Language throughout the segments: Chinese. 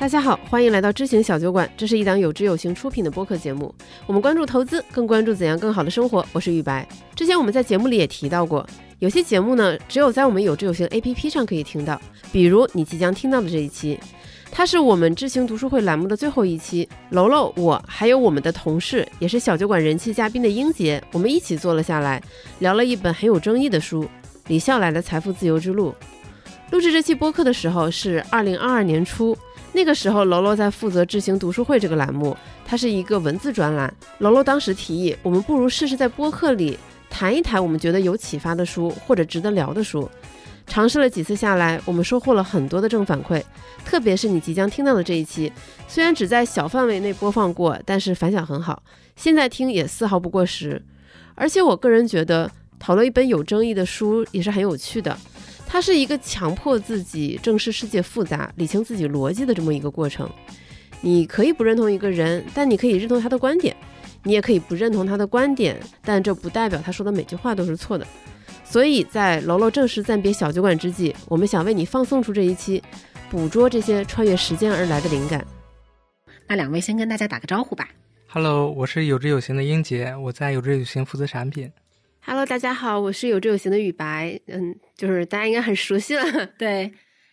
大家好，欢迎来到知行小酒馆，这是一档有知有行出品的播客节目。我们关注投资，更关注怎样更好的生活。我是雨白。之前我们在节目里也提到过，有些节目呢，只有在我们有知有行 APP 上可以听到，比如你即将听到的这一期，它是我们知行读书会栏目的最后一期。楼楼，我还有我们的同事，也是小酒馆人气嘉宾的英杰，我们一起坐了下来，聊了一本很有争议的书《李笑来的财富自由之路》。录制这期播客的时候是二零二二年初。那个时候，楼楼在负责智行读书会这个栏目，它是一个文字专栏。楼楼当时提议，我们不如试试在播客里谈一谈我们觉得有启发的书或者值得聊的书。尝试了几次下来，我们收获了很多的正反馈，特别是你即将听到的这一期，虽然只在小范围内播放过，但是反响很好，现在听也丝毫不过时。而且我个人觉得，讨论一本有争议的书也是很有趣的。它是一个强迫自己正视世界复杂、理清自己逻辑的这么一个过程。你可以不认同一个人，但你可以认同他的观点；你也可以不认同他的观点，但这不代表他说的每句话都是错的。所以在楼楼正式暂别小酒馆之际，我们想为你放送出这一期，捕捉这些穿越时间而来的灵感。那两位先跟大家打个招呼吧。Hello，我是有知有行的英杰，我在有知有行负责产品。Hello，大家好，我是有志有行的雨白，嗯，就是大家应该很熟悉了，对。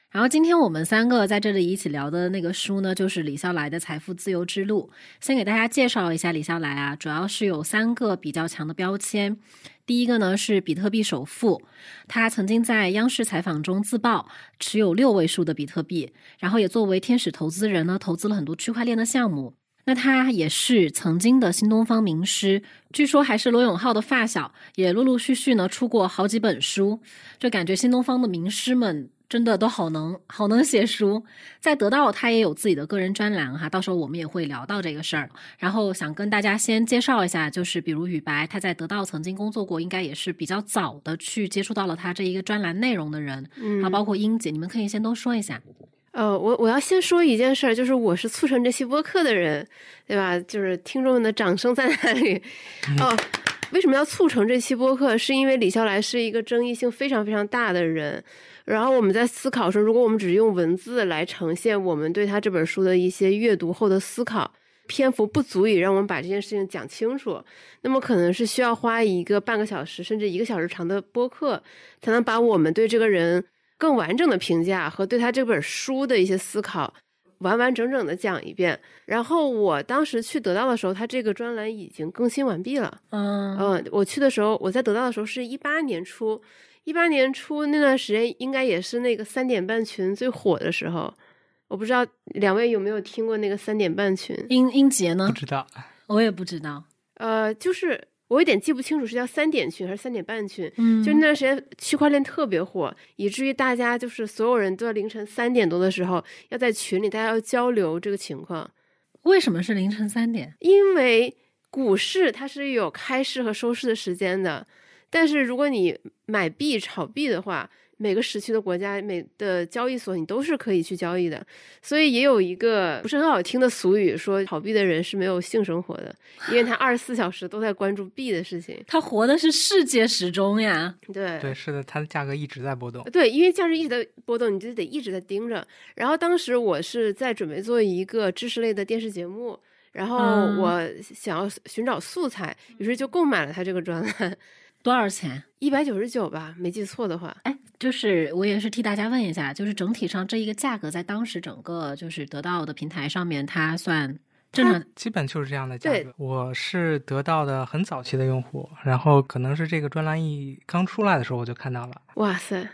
然后今天我们三个在这里一起聊的那个书呢，就是李笑来的《财富自由之路》。先给大家介绍一下李笑来啊，主要是有三个比较强的标签。第一个呢是比特币首富，他曾经在央视采访中自曝持有六位数的比特币，然后也作为天使投资人呢，投资了很多区块链的项目。那他也是曾经的新东方名师，据说还是罗永浩的发小，也陆陆续续呢出过好几本书，就感觉新东方的名师们真的都好能好能写书。在得到他也有自己的个人专栏哈，到时候我们也会聊到这个事儿。然后想跟大家先介绍一下，就是比如雨白，他在得到曾经工作过，应该也是比较早的去接触到了他这一个专栏内容的人。嗯，啊，包括英姐，你们可以先都说一下。呃，我我要先说一件事儿，就是我是促成这期播客的人，对吧？就是听众们的掌声在哪里？哦，为什么要促成这期播客？是因为李笑来是一个争议性非常非常大的人。然后我们在思考说，如果我们只是用文字来呈现我们对他这本书的一些阅读后的思考，篇幅不足以让我们把这件事情讲清楚。那么可能是需要花一个半个小时甚至一个小时长的播客，才能把我们对这个人。更完整的评价和对他这本书的一些思考，完完整整的讲一遍。然后我当时去得到的时候，他这个专栏已经更新完毕了。嗯嗯，我去的时候，我在得到的时候是一八年初，一八年初那段时间应该也是那个三点半群最火的时候。我不知道两位有没有听过那个三点半群？英英杰呢？不知道，我也不知道。呃，就是。我有点记不清楚是叫三点群还是三点半群，嗯，就那段时间区块链特别火，以至于大家就是所有人都在凌晨三点多的时候要在群里，大家要交流这个情况。为什么是凌晨三点？因为股市它是有开市和收市的时间的，但是如果你买币炒币的话。每个时区的国家每的交易所，你都是可以去交易的，所以也有一个不是很好听的俗语，说炒币的人是没有性生活的，因为他二十四小时都在关注币的事情，他活的是世界时钟呀。对对，是的，它的价格一直在波动。对，因为价值一直在波动，你就得一直在盯着。然后当时我是在准备做一个知识类的电视节目，然后我想要寻找素材，于是就购买了他这个专栏。多少钱？一百九十九吧，没记错的话。哎，就是我也是替大家问一下，就是整体上这一个价格，在当时整个就是得到的平台上面，它算正常，基本就是这样的价格。我是得到的很早期的用户，然后可能是这个专栏一刚出来的时候我就看到了。哇塞！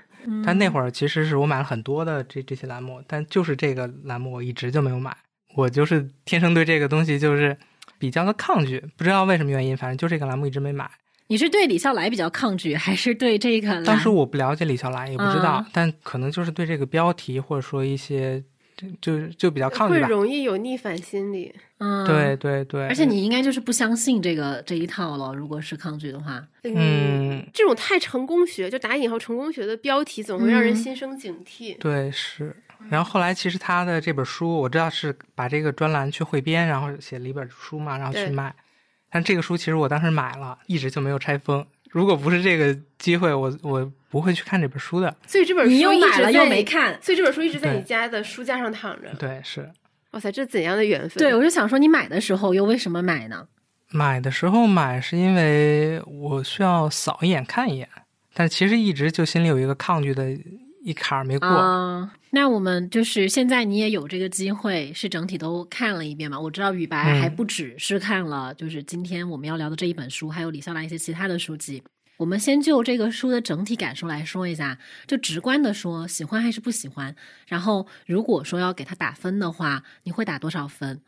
但那会儿其实是我买了很多的这这些栏目，但就是这个栏目我一直就没有买。我就是天生对这个东西就是比较的抗拒，不知道为什么原因，反正就这个栏目一直没买。你是对李笑来比较抗拒，还是对这个？当时我不了解李笑来，也不知道，但可能就是对这个标题或者说一些，就就比较抗拒会容易有逆反心理。嗯，对对对。而且你应该就是不相信这个这一套了。如果是抗拒的话，嗯，这种太成功学，就打引号成功学的标题，总会让人心生警惕。对，是。然后后来其实他的这本书，我知道是把这个专栏去汇编，然后写了一本书嘛，然后去卖。但这个书其实我当时买了，一直就没有拆封。如果不是这个机会，我我不会去看这本书的。所以这本书你又买了又没看，所以这本书一直在你家的书架上躺着。对，是。哇塞，这怎样的缘分？对，我就想说，你买的时候又为什么买呢？买的时候买是因为我需要扫一眼看一眼，但其实一直就心里有一个抗拒的一坎儿没过。啊，那我们就是现在你也有这个机会，是整体都看了一遍嘛？我知道雨白还不只是看了，就是今天我们要聊的这一本书，还有李笑来一些其他的书籍。我们先就这个书的整体感受来说一下，就直观的说，喜欢还是不喜欢？然后如果说要给他打分的话，你会打多少分？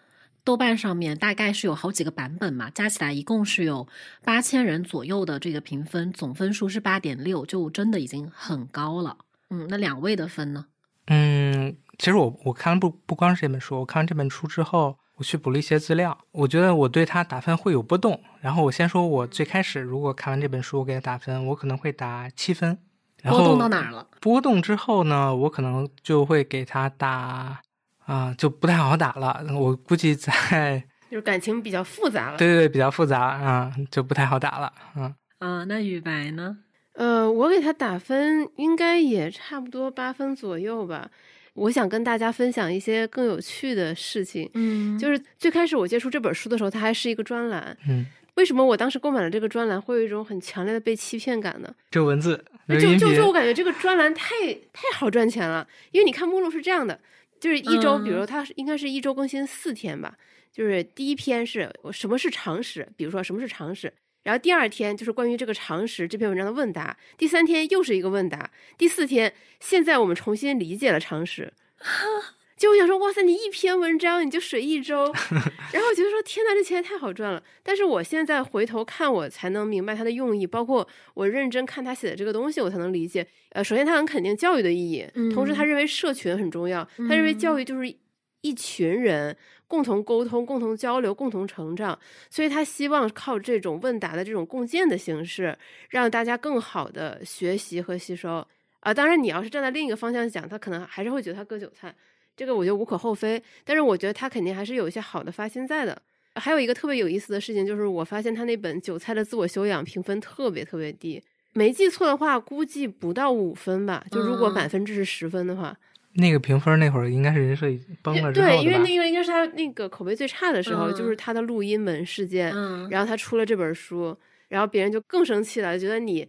豆瓣上面大概是有好几个版本嘛，加起来一共是有八千人左右的这个评分，总分数是八点六，就真的已经很高了。嗯，那两位的分呢？嗯，其实我我看了不不光是这本书，我看完这本书之后，我去补了一些资料，我觉得我对它打分会有波动。然后我先说，我最开始如果看完这本书，我给它打分，我可能会打七分。波动到哪儿了？波动之后呢，我可能就会给它打。啊，就不太好打了。我估计在 就是感情比较复杂了。对对对，比较复杂啊，就不太好打了。嗯啊，那雨白呢？呃，我给他打分应该也差不多八分左右吧。我想跟大家分享一些更有趣的事情。嗯，就是最开始我接触这本书的时候，它还是一个专栏。嗯，为什么我当时购买了这个专栏，会有一种很强烈的被欺骗感呢？这文字，就就就我感觉这个专栏太太好赚钱了，因为你看目录是这样的。就是一周，比如它应该是一周更新四天吧。就是第一篇是什么是常识，比如说什么是常识，然后第二天就是关于这个常识这篇文章的问答，第三天又是一个问答，第四天现在我们重新理解了常识。就我想说，哇塞，你一篇文章你就水一周，然后我觉得说，天呐，这钱太好赚了。但是我现在回头看，我才能明白他的用意，包括我认真看他写的这个东西，我才能理解。呃，首先他很肯定教育的意义，同时他认为社群很重要，他认为教育就是一群人共同沟通、共同交流、共同成长，所以他希望靠这种问答的这种共建的形式，让大家更好的学习和吸收。啊，当然你要是站在另一个方向讲，他可能还是会觉得他割韭菜。这个我觉得无可厚非，但是我觉得他肯定还是有一些好的发心在的。还有一个特别有意思的事情，就是我发现他那本《韭菜的自我修养》评分特别特别低，没记错的话，估计不到五分吧。就如果满分制是十分的话，那个评分那会儿应该是人设崩了对，因为那个应该是他那个口碑最差的时候，就是他的录音门事件，然后他出了这本书，然后别人就更生气了，觉得你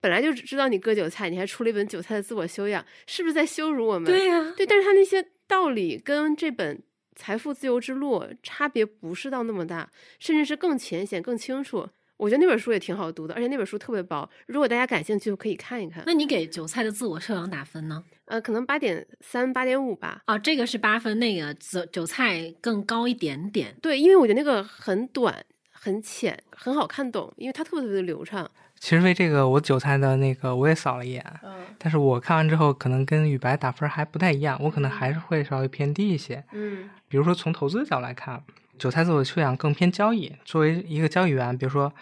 本来就知道你割韭菜，你还出了一本《韭菜的自我修养》，是不是在羞辱我们？对呀，对，但是他那些。道理跟这本《财富自由之路》差别不是到那么大，甚至是更浅显、更清楚。我觉得那本书也挺好读的，而且那本书特别薄。如果大家感兴趣，可以看一看。那你给《韭菜的自我修养》打分呢？呃，可能八点三、八点五吧。哦，这个是八分，那个韭韭菜更高一点点。对，因为我觉得那个很短、很浅、很好看懂，因为它特别特别的流畅。其实为这个，我韭菜的那个我也扫了一眼，嗯，但是我看完之后，可能跟雨白打分还不太一样，我可能还是会稍微偏低一些，嗯，比如说从投资的角度来看，韭菜自我修养更偏交易，作为一个交易员，比如说，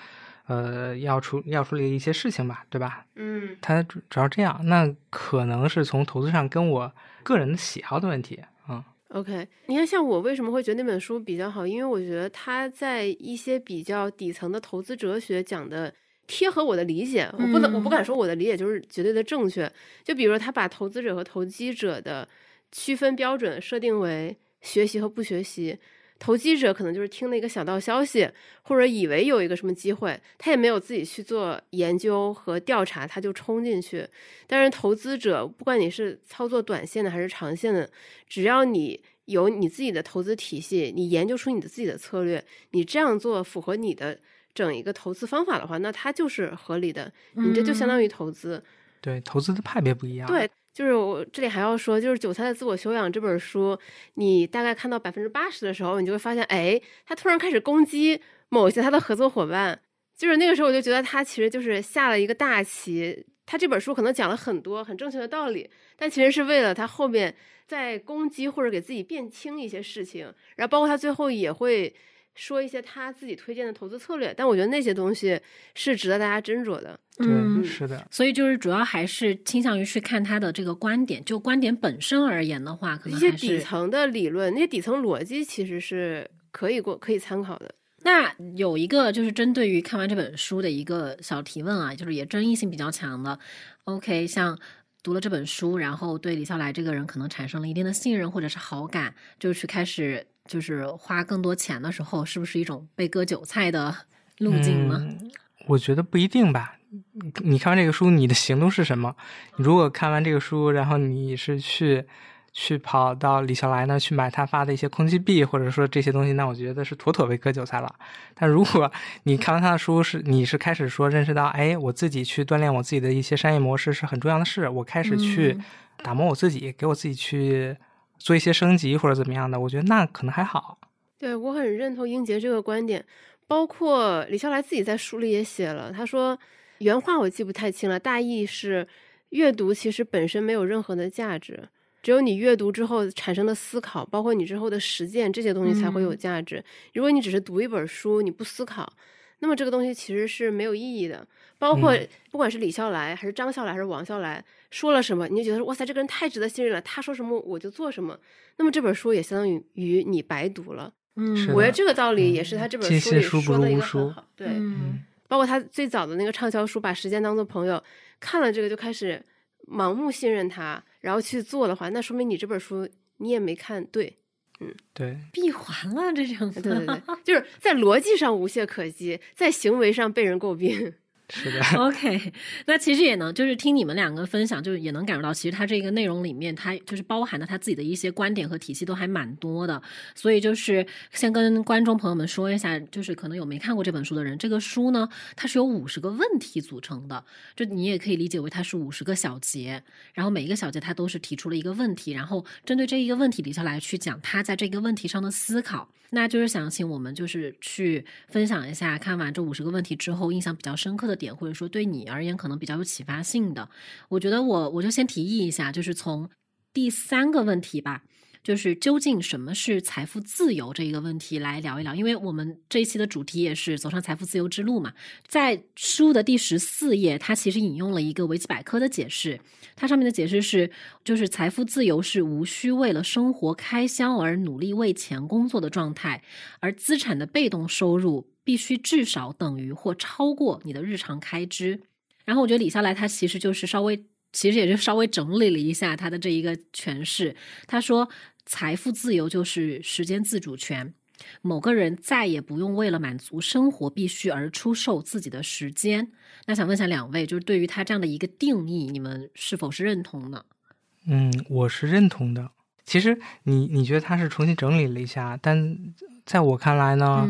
呃，要处要处理一些事情吧，对吧？嗯，他主要这样，那可能是从投资上跟我个人的喜好的问题，嗯，OK，你看，像我为什么会觉得那本书比较好，因为我觉得他在一些比较底层的投资哲学讲的。贴合我的理解，我不能，我不敢说我的理解就是绝对的正确。就比如说他把投资者和投机者的区分标准设定为学习和不学习，投机者可能就是听了一个小道消息，或者以为有一个什么机会，他也没有自己去做研究和调查，他就冲进去。但是投资者，不管你是操作短线的还是长线的，只要你有你自己的投资体系，你研究出你的自己的策略，你这样做符合你的。整一个投资方法的话，那它就是合理的。你这就相当于投资。对，投资的派别不一样。对，就是我这里还要说，就是《韭菜的自我修养》这本书，你大概看到百分之八十的时候，你就会发现，哎，他突然开始攻击某些他的合作伙伴。就是那个时候，我就觉得他其实就是下了一个大棋。他这本书可能讲了很多很正确的道理，但其实是为了他后面在攻击或者给自己辨清一些事情。然后包括他最后也会。说一些他自己推荐的投资策略，但我觉得那些东西是值得大家斟酌的。嗯，是的。所以就是主要还是倾向于去看他的这个观点，就观点本身而言的话，可能一些底层的理论，那些底层逻辑其实是可以过可以参考的。那有一个就是针对于看完这本书的一个小提问啊，就是也争议性比较强的。OK，像。读了这本书，然后对李笑来这个人可能产生了一定的信任或者是好感，就去开始就是花更多钱的时候，是不是一种被割韭菜的路径呢？我觉得不一定吧。你看完这个书，你的行动是什么？如果看完这个书，然后你是去。去跑到李笑来那去买他发的一些空气币，或者说这些东西，那我觉得是妥妥被割韭菜了。但如果 你看完他的书，是你是开始说认识到，哎，我自己去锻炼我自己的一些商业模式是很重要的事，我开始去打磨我自己，给我自己去做一些升级或者怎么样的，我觉得那可能还好。对我很认同英杰这个观点，包括李笑来自己在书里也写了，他说原话我记不太清了，大意是阅读其实本身没有任何的价值。只有你阅读之后产生的思考，包括你之后的实践，这些东西才会有价值。如果你只是读一本书，你不思考，那么这个东西其实是没有意义的。包括不管是李笑来，还是张笑来，还是王笑来，说了什么，你就觉得哇塞，这个人太值得信任了，他说什么我就做什么。那么这本书也相当于于你白读了。嗯，我觉得这个道理也是他这本书里说的一个很好。对，包括他最早的那个畅销书《把时间当做朋友》，看了这个就开始盲目信任他。然后去做的话，那说明你这本书你也没看对，嗯，对，闭环了这种，对对对，就是在逻辑上无懈可击，在行为上被人诟病。是的，OK，那其实也能就是听你们两个分享，就是也能感受到，其实他这个内容里面，他就是包含的他自己的一些观点和体系都还蛮多的。所以就是先跟观众朋友们说一下，就是可能有没看过这本书的人，这个书呢，它是由五十个问题组成的，就你也可以理解为它是五十个小节，然后每一个小节它都是提出了一个问题，然后针对这一个问题底下来去讲他在这个问题上的思考。那就是想请我们就是去分享一下，看完这五十个问题之后，印象比较深刻的点，或者说对你而言可能比较有启发性的。我觉得我我就先提议一下，就是从第三个问题吧。就是究竟什么是财富自由这一个问题来聊一聊，因为我们这一期的主题也是走上财富自由之路嘛。在书的第十四页，它其实引用了一个维基百科的解释，它上面的解释是：就是财富自由是无需为了生活开销而努力为钱工作的状态，而资产的被动收入必须至少等于或超过你的日常开支。然后我觉得李笑来他其实就是稍微，其实也就稍微整理了一下他的这一个诠释，他说。财富自由就是时间自主权，某个人再也不用为了满足生活必须而出售自己的时间。那想问一下两位，就是对于他这样的一个定义，你们是否是认同呢？嗯，我是认同的。其实你你觉得他是重新整理了一下，但在我看来呢，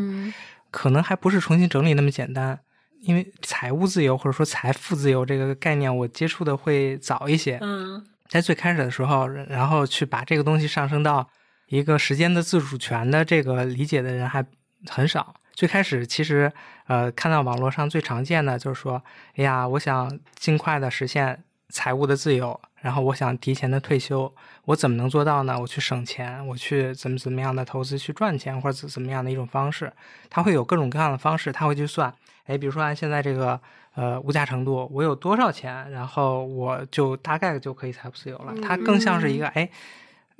可能还不是重新整理那么简单。因为财务自由或者说财富自由这个概念，我接触的会早一些。嗯。在最开始的时候，然后去把这个东西上升到一个时间的自主权的这个理解的人还很少。最开始其实，呃，看到网络上最常见的就是说，哎呀，我想尽快的实现财务的自由，然后我想提前的退休，我怎么能做到呢？我去省钱，我去怎么怎么样的投资去赚钱，或者怎怎么样的一种方式，他会有各种各样的方式，他会去算。哎，比如说按现在这个呃物价程度，我有多少钱，然后我就大概就可以财富自由了。它更像是一个哎，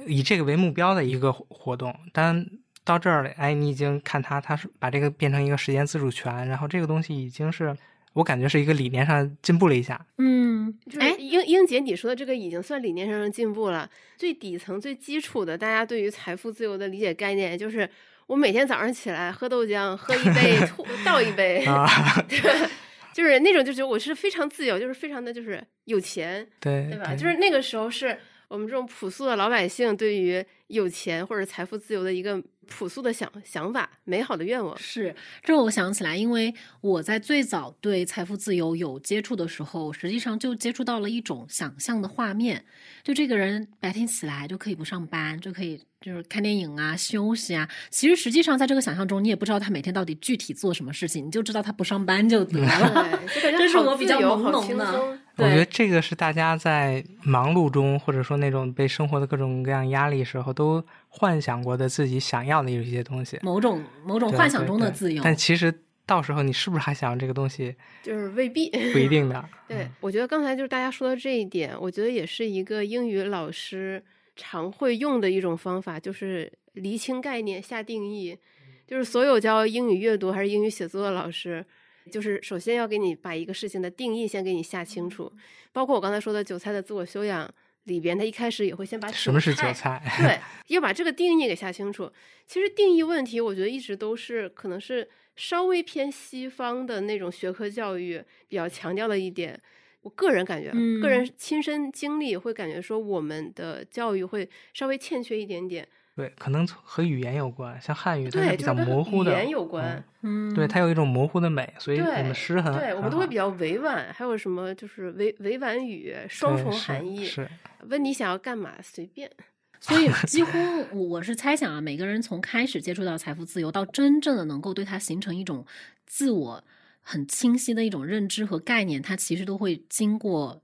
以这个为目标的一个活动。但到这儿了，哎，你已经看它，它是把这个变成一个时间自主权，然后这个东西已经是我感觉是一个理念上进步了一下。嗯，哎，英英姐你说的这个已经算理念上的进步了。最底层、最基础的，大家对于财富自由的理解概念就是。我每天早上起来喝豆浆，喝一杯 吐倒一杯，对，就是那种，就觉得我是非常自由，就是非常的就是有钱，对对吧？就是那个时候是我们这种朴素的老百姓对于有钱或者财富自由的一个。朴素的想想法，美好的愿望是。这我想起来，因为我在最早对财富自由有接触的时候，实际上就接触到了一种想象的画面，就这个人白天起来就可以不上班，就可以就是看电影啊、休息啊。其实实际上在这个想象中，你也不知道他每天到底具体做什么事情，你就知道他不上班就得了。这是我比较朦胧的。我觉得这个是大家在忙碌中，或者说那种被生活的各种各样压力时候，都幻想过的自己想要的有一些东西。某种某种幻想中的自由。但其实到时候你是不是还想要这个东西？就是未必，不一定的。对，我觉得刚才就是大家说的这一点，我觉得也是一个英语老师常会用的一种方法，就是厘清概念、下定义。就是所有教英语阅读还是英语写作的老师。就是首先要给你把一个事情的定义先给你下清楚，包括我刚才说的韭菜的自我修养里边，他一开始也会先把什么是韭菜，对，要把这个定义给下清楚。其实定义问题，我觉得一直都是可能是稍微偏西方的那种学科教育比较强调的一点。我个人感觉，个人亲身经历会感觉说，我们的教育会稍微欠缺一点点。对，可能和语言有关，像汉语它是比较模糊的，语言有关，嗯，对，它有一种模糊的美，所以我们诗很，对我们都会比较委婉，还有什么就是委委婉语，双重含义，是。问你想要干嘛，随便。所以几乎 我是猜想啊，每个人从开始接触到财富自由，到真正的能够对它形成一种自我很清晰的一种认知和概念，它其实都会经过。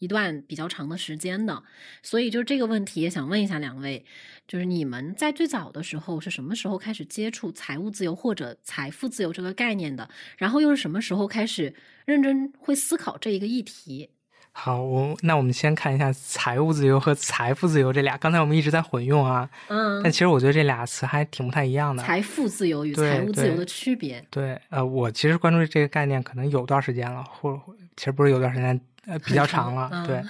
一段比较长的时间的，所以就这个问题也想问一下两位，就是你们在最早的时候是什么时候开始接触财务自由或者财富自由这个概念的？然后又是什么时候开始认真会思考这一个议题？好，我那我们先看一下财务自由和财富自由这俩，刚才我们一直在混用啊，嗯，但其实我觉得这俩词还挺不太一样的。财富自由与财务自由的区别？对，呃，我其实关注这个概念可能有段时间了，或其实不是有段时间。呃，比较长了，对，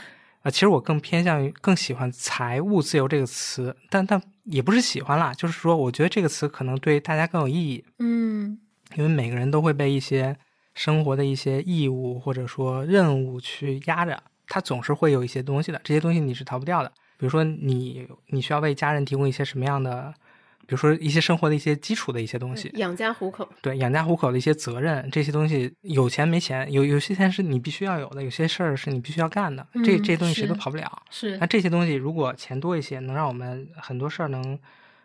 呃，其实我更偏向于更喜欢“财务自由”这个词，但但也不是喜欢啦，就是说，我觉得这个词可能对大家更有意义，嗯，因为每个人都会被一些生活的一些义务或者说任务去压着，他总是会有一些东西的，这些东西你是逃不掉的，比如说你你需要为家人提供一些什么样的。比如说一些生活的一些基础的一些东西，养家糊口，对养家糊口的一些责任，这些东西有钱没钱，有有些钱是你必须要有的，有些事儿是你必须要干的，这这些东西谁都跑不了。是，那这些东西如果钱多一些，能让我们很多事儿能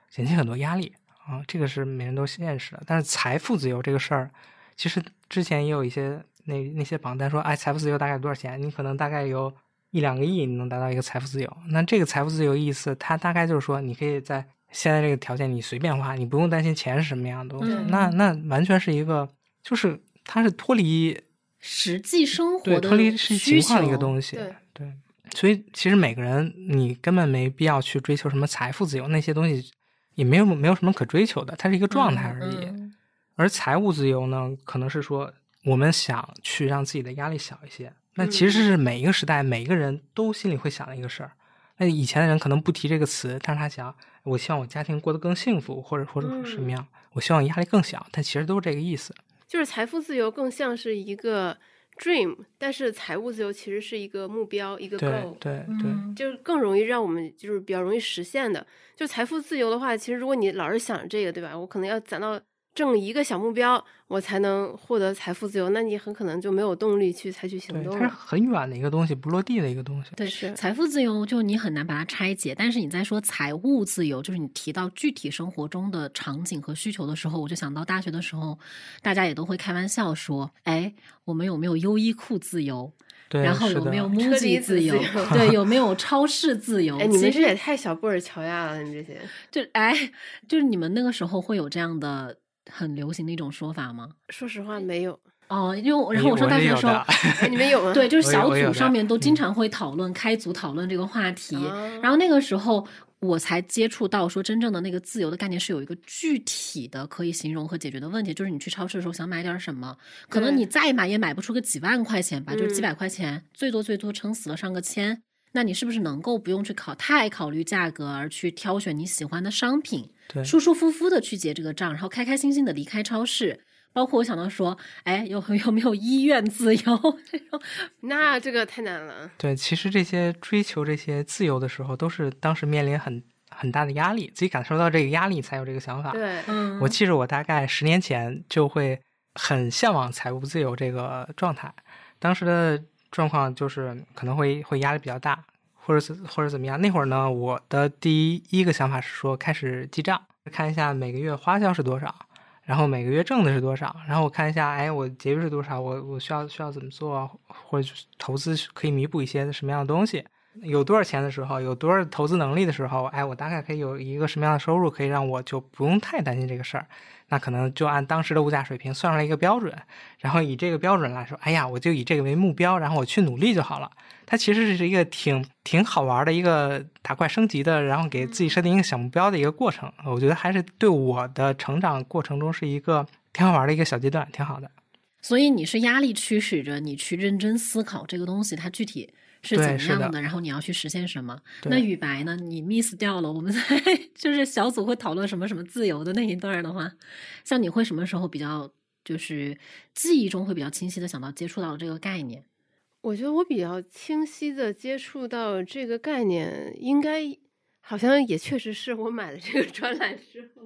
减轻很多压力啊，这个是每人都现实的。但是财富自由这个事儿，其实之前也有一些那那些榜单说，哎，财富自由大概多少钱？你可能大概有一两个亿，你能达到一个财富自由。那这个财富自由意思，它大概就是说，你可以在现在这个条件，你随便花，你不用担心钱是什么样的东西。那那完全是一个，就是它是脱离实际生活的脱离实际情况的一个东西。对对，所以其实每个人你根本没必要去追求什么财富自由，那些东西也没有没有什么可追求的，它是一个状态而已。而财务自由呢，可能是说我们想去让自己的压力小一些。那其实是每一个时代每一个人都心里会想的一个事儿。那以前的人可能不提这个词，但是他想，我希望我家庭过得更幸福，或者或者说什么样，我希望压力更小，但其实都是这个意思。就是财富自由更像是一个 dream，但是财务自由其实是一个目标，一个 goal，对对，就是更容易让我们就是比较容易实现的。就财富自由的话，其实如果你老是想着这个，对吧？我可能要攒到。挣一个小目标，我才能获得财富自由。那你很可能就没有动力去采取行动。它是很远的一个东西，不落地的一个东西。对，是财富自由，就你很难把它拆解。但是你在说财务自由，就是你提到具体生活中的场景和需求的时候，我就想到大学的时候，大家也都会开玩笑说：“哎，我们有没有优衣库自由？对，然后有没有 MUJI 自由？对，有没有超市自由？哎，你们这也太小布尔乔亚了，你这些就哎，就是你们那个时候会有这样的。很流行的一种说法吗？说实话，没有哦。因为然后我上大学的时候，你们有吗？对，就是小组上面都经常会讨论开组讨论这个话题。然后那个时候我才接触到说，真正的那个自由的概念是有一个具体的可以形容和解决的问题。就是你去超市的时候想买点什么，可能你再买也买不出个几万块钱吧，就是几百块钱，最多最多撑死了上个千。那你是不是能够不用去考太考虑价格，而去挑选你喜欢的商品，对，舒舒服服的去结这个账，然后开开心心的离开超市？包括我想到说，哎，有 有没有医院自由？那这个太难了。对，其实这些追求这些自由的时候，都是当时面临很很大的压力，自己感受到这个压力才有这个想法。对，嗯，我记着我大概十年前就会很向往财务自由这个状态，当时的。状况就是可能会会压力比较大，或者或者怎么样。那会儿呢，我的第一个想法是说开始记账，看一下每个月花销是多少，然后每个月挣的是多少，然后我看一下，哎，我节约是多少，我我需要需要怎么做，或者投资可以弥补一些什么样的东西。有多少钱的时候，有多少投资能力的时候，哎，我大概可以有一个什么样的收入，可以让我就不用太担心这个事儿。那可能就按当时的物价水平算出来一个标准，然后以这个标准来说，哎呀，我就以这个为目标，然后我去努力就好了。它其实是一个挺挺好玩的一个打怪升级的，然后给自己设定一个小目标的一个过程。我觉得还是对我的成长过程中是一个挺好玩的一个小阶段，挺好的。所以你是压力驱使着你去认真思考这个东西，它具体是怎么样的，然后你要去实现什么。那雨白呢？你 miss 掉了我们在 就是小组会讨论什么什么自由的那一段的话，像你会什么时候比较就是记忆中会比较清晰的想到接触到这个概念？我觉得我比较清晰的接触到这个概念，应该好像也确实是我买了这个专栏之后。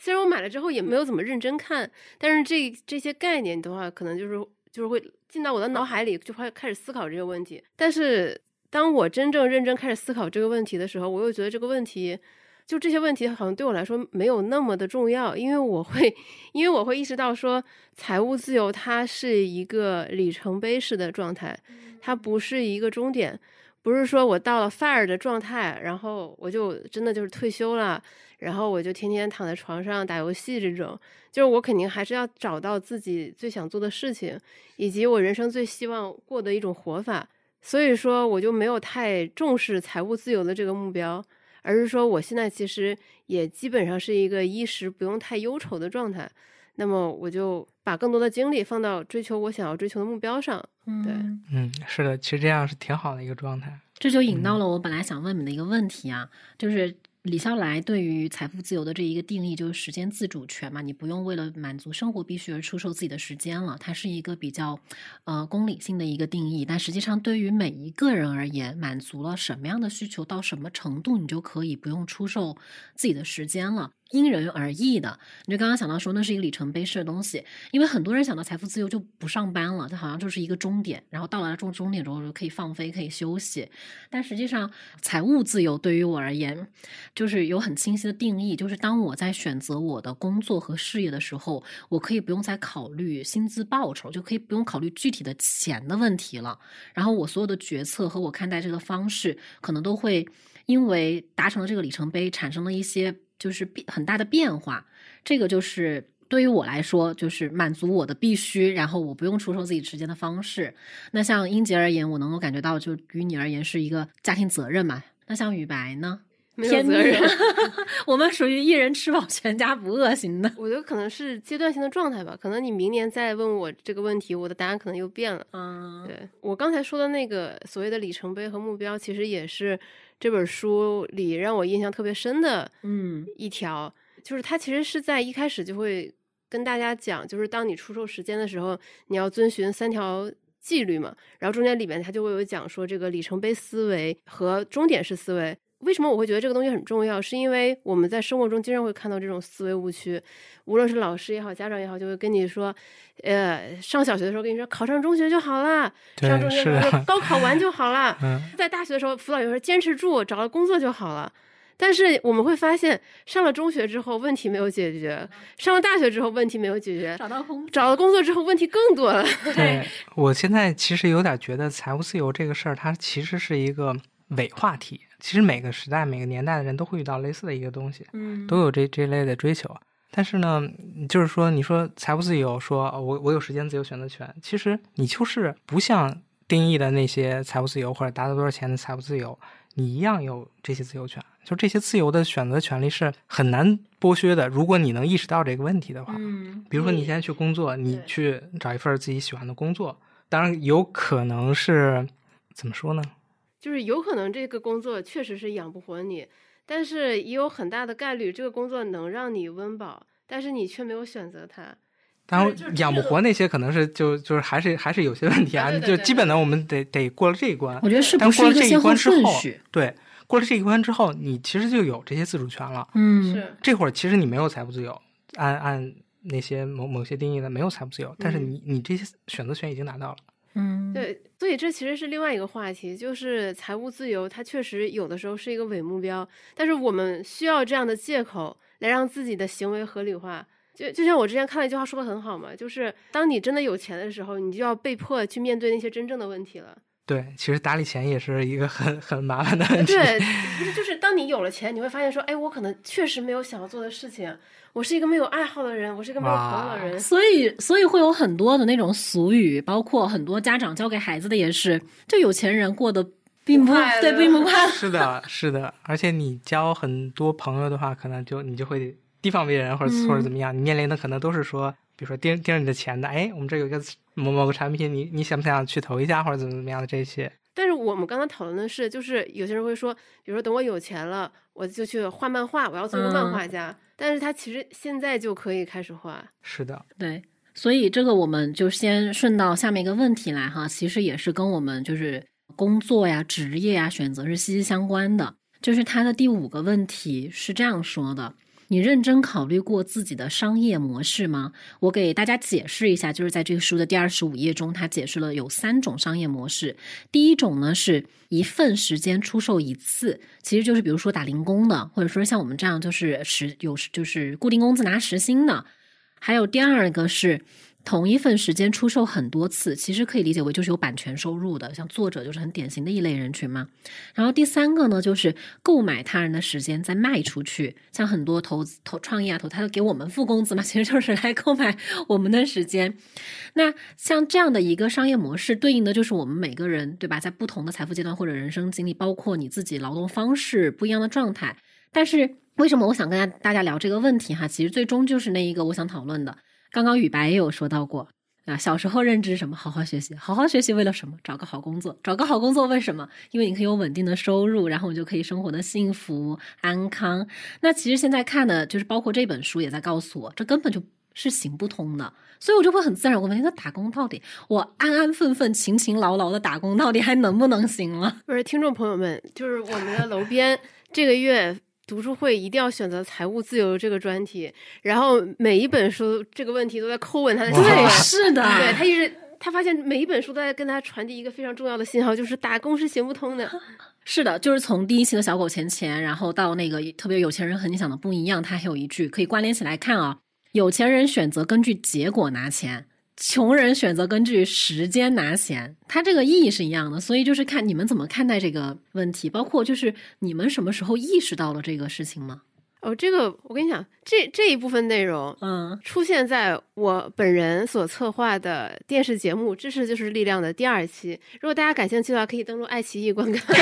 虽然我买了之后也没有怎么认真看，但是这这些概念的话，可能就是就是会进到我的脑海里，就会开始思考这个问题。但是当我真正认真开始思考这个问题的时候，我又觉得这个问题，就这些问题好像对我来说没有那么的重要，因为我会，因为我会意识到说，财务自由它是一个里程碑式的状态，它不是一个终点，不是说我到了 fire 的状态，然后我就真的就是退休了。然后我就天天躺在床上打游戏，这种就是我肯定还是要找到自己最想做的事情，以及我人生最希望过的一种活法。所以说，我就没有太重视财务自由的这个目标，而是说我现在其实也基本上是一个衣食不用太忧愁的状态。那么我就把更多的精力放到追求我想要追求的目标上。对，嗯，是的，其实这样是挺好的一个状态。这就引到了我本来想问你的一个问题啊，就是。李笑来对于财富自由的这一个定义就是时间自主权嘛，你不用为了满足生活必须而出售自己的时间了，它是一个比较呃公理性的一个定义。但实际上对于每一个人而言，满足了什么样的需求到什么程度，你就可以不用出售自己的时间了。因人而异的，你就刚刚想到说那是一个里程碑式的东西，因为很多人想到财富自由就不上班了，它好像就是一个终点，然后到了终终点之后就可以放飞，可以休息。但实际上，财务自由对于我而言，就是有很清晰的定义，就是当我在选择我的工作和事业的时候，我可以不用再考虑薪资报酬，就可以不用考虑具体的钱的问题了。然后我所有的决策和我看待这个方式，可能都会因为达成了这个里程碑，产生了一些。就是变很大的变化，这个就是对于我来说，就是满足我的必须，然后我不用出售自己时间的方式。那像英杰而言，我能够感觉到，就于你而言是一个家庭责任嘛。那像雨白呢？偏责任，我们属于一人吃饱全家不饿型的。我觉得可能是阶段性的状态吧。可能你明年再问我这个问题，我的答案可能又变了。嗯，对我刚才说的那个所谓的里程碑和目标，其实也是。这本书里让我印象特别深的，嗯，一条就是它其实是在一开始就会跟大家讲，就是当你出售时间的时候，你要遵循三条纪律嘛。然后中间里面他就会有讲说这个里程碑思维和终点式思维。为什么我会觉得这个东西很重要？是因为我们在生活中经常会看到这种思维误区，无论是老师也好，家长也好，就会跟你说，呃，上小学的时候跟你说考上中学就好了，上中学的时候高考完就好了，在大学的时候辅导员说坚持住，找到工作就好了。但是我们会发现，上了中学之后问题没有解决，上了大学之后问题没有解决，找到工找到工作之后问题更多了。对，我现在其实有点觉得财务自由这个事儿，它其实是一个伪话题。其实每个时代、每个年代的人都会遇到类似的一个东西，嗯，都有这这类的追求。但是呢，就是说，你说财务自由，说我我有时间自由选择权，其实你就是不像定义的那些财务自由或者达到多少钱的财务自由，你一样有这些自由权。就这些自由的选择权利是很难剥削的。如果你能意识到这个问题的话，嗯，比如说你现在去工作，你去找一份自己喜欢的工作，当然有可能是怎么说呢？就是有可能这个工作确实是养不活你，但是也有很大的概率这个工作能让你温饱，但是你却没有选择它。当然，养不活那些可能是就就是还是还是有些问题啊，就基本的我们得得过了这一关。我觉得是不是一个先后顺序？对，过了这一关之后，你其实就有这些自主权了。嗯，是这会儿其实你没有财富自由，按按那些某某些定义的没有财富自由，但是你你这些选择权已经拿到了。嗯，对，所以这其实是另外一个话题，就是财务自由，它确实有的时候是一个伪目标，但是我们需要这样的借口来让自己的行为合理化。就就像我之前看了一句话说的很好嘛，就是当你真的有钱的时候，你就要被迫去面对那些真正的问题了。对，其实打理钱也是一个很很麻烦的问题。对，不是，就是当你有了钱，你会发现说，哎，我可能确实没有想要做的事情。我是一个没有爱好的人，我是一个没有朋友的人，所以所以会有很多的那种俗语，包括很多家长教给孩子的也是，就有钱人过得并不对，并不 快乐。是的，是的，而且你交很多朋友的话，可能就你就会提防别人或者或者怎么样，你面临的可能都是说。比如说盯盯着你的钱的，哎，我们这有一个某某个产品，你你想不想去投一下或者怎么怎么样的这些？但是我们刚刚讨论的是，就是有些人会说，比如说等我有钱了，我就去画漫画，我要做个漫画家。但是他其实现在就可以开始画。是的，对。所以这个我们就先顺到下面一个问题来哈，其实也是跟我们就是工作呀、职业呀选择是息息相关的。就是他的第五个问题是这样说的。你认真考虑过自己的商业模式吗？我给大家解释一下，就是在这个书的第二十五页中，他解释了有三种商业模式。第一种呢是一份时间出售一次，其实就是比如说打零工的，或者说像我们这样就是时有就是固定工资拿时薪的。还有第二个是。同一份时间出售很多次，其实可以理解为就是有版权收入的，像作者就是很典型的一类人群嘛。然后第三个呢，就是购买他人的时间再卖出去，像很多投资投创业啊投，他都给我们付工资嘛，其实就是来购买我们的时间。那像这样的一个商业模式，对应的就是我们每个人对吧，在不同的财富阶段或者人生经历，包括你自己劳动方式不一样的状态。但是为什么我想跟大家聊这个问题哈？其实最终就是那一个我想讨论的。刚刚雨白也有说到过啊，小时候认知什么？好好学习，好好学习为了什么？找个好工作，找个好工作为什么？因为你可以有稳定的收入，然后你就可以生活的幸福安康。那其实现在看的，就是包括这本书也在告诉我，这根本就是行不通的。所以我就会很自然我问题：那打工到底，我安安分分、勤勤劳劳的打工，到底还能不能行了？不是，听众朋友们，就是我们的楼边这个月。读书会一定要选择财务自由这个专题，然后每一本书这个问题都在叩问他的。对，是的，对他一直他发现每一本书都在跟他传递一个非常重要的信号，就是打工是行不通的。是的，就是从第一期的小狗钱钱，然后到那个特别有钱人和你想的不一样，他还有一句可以关联起来看啊，有钱人选择根据结果拿钱。穷人选择根据时间拿钱，它这个意义是一样的，所以就是看你们怎么看待这个问题，包括就是你们什么时候意识到了这个事情吗？哦，这个我跟你讲，这这一部分内容，嗯，出现在我本人所策划的电视节目《知识就是力量》的第二期，如果大家感兴趣的话，可以登录爱奇艺观看。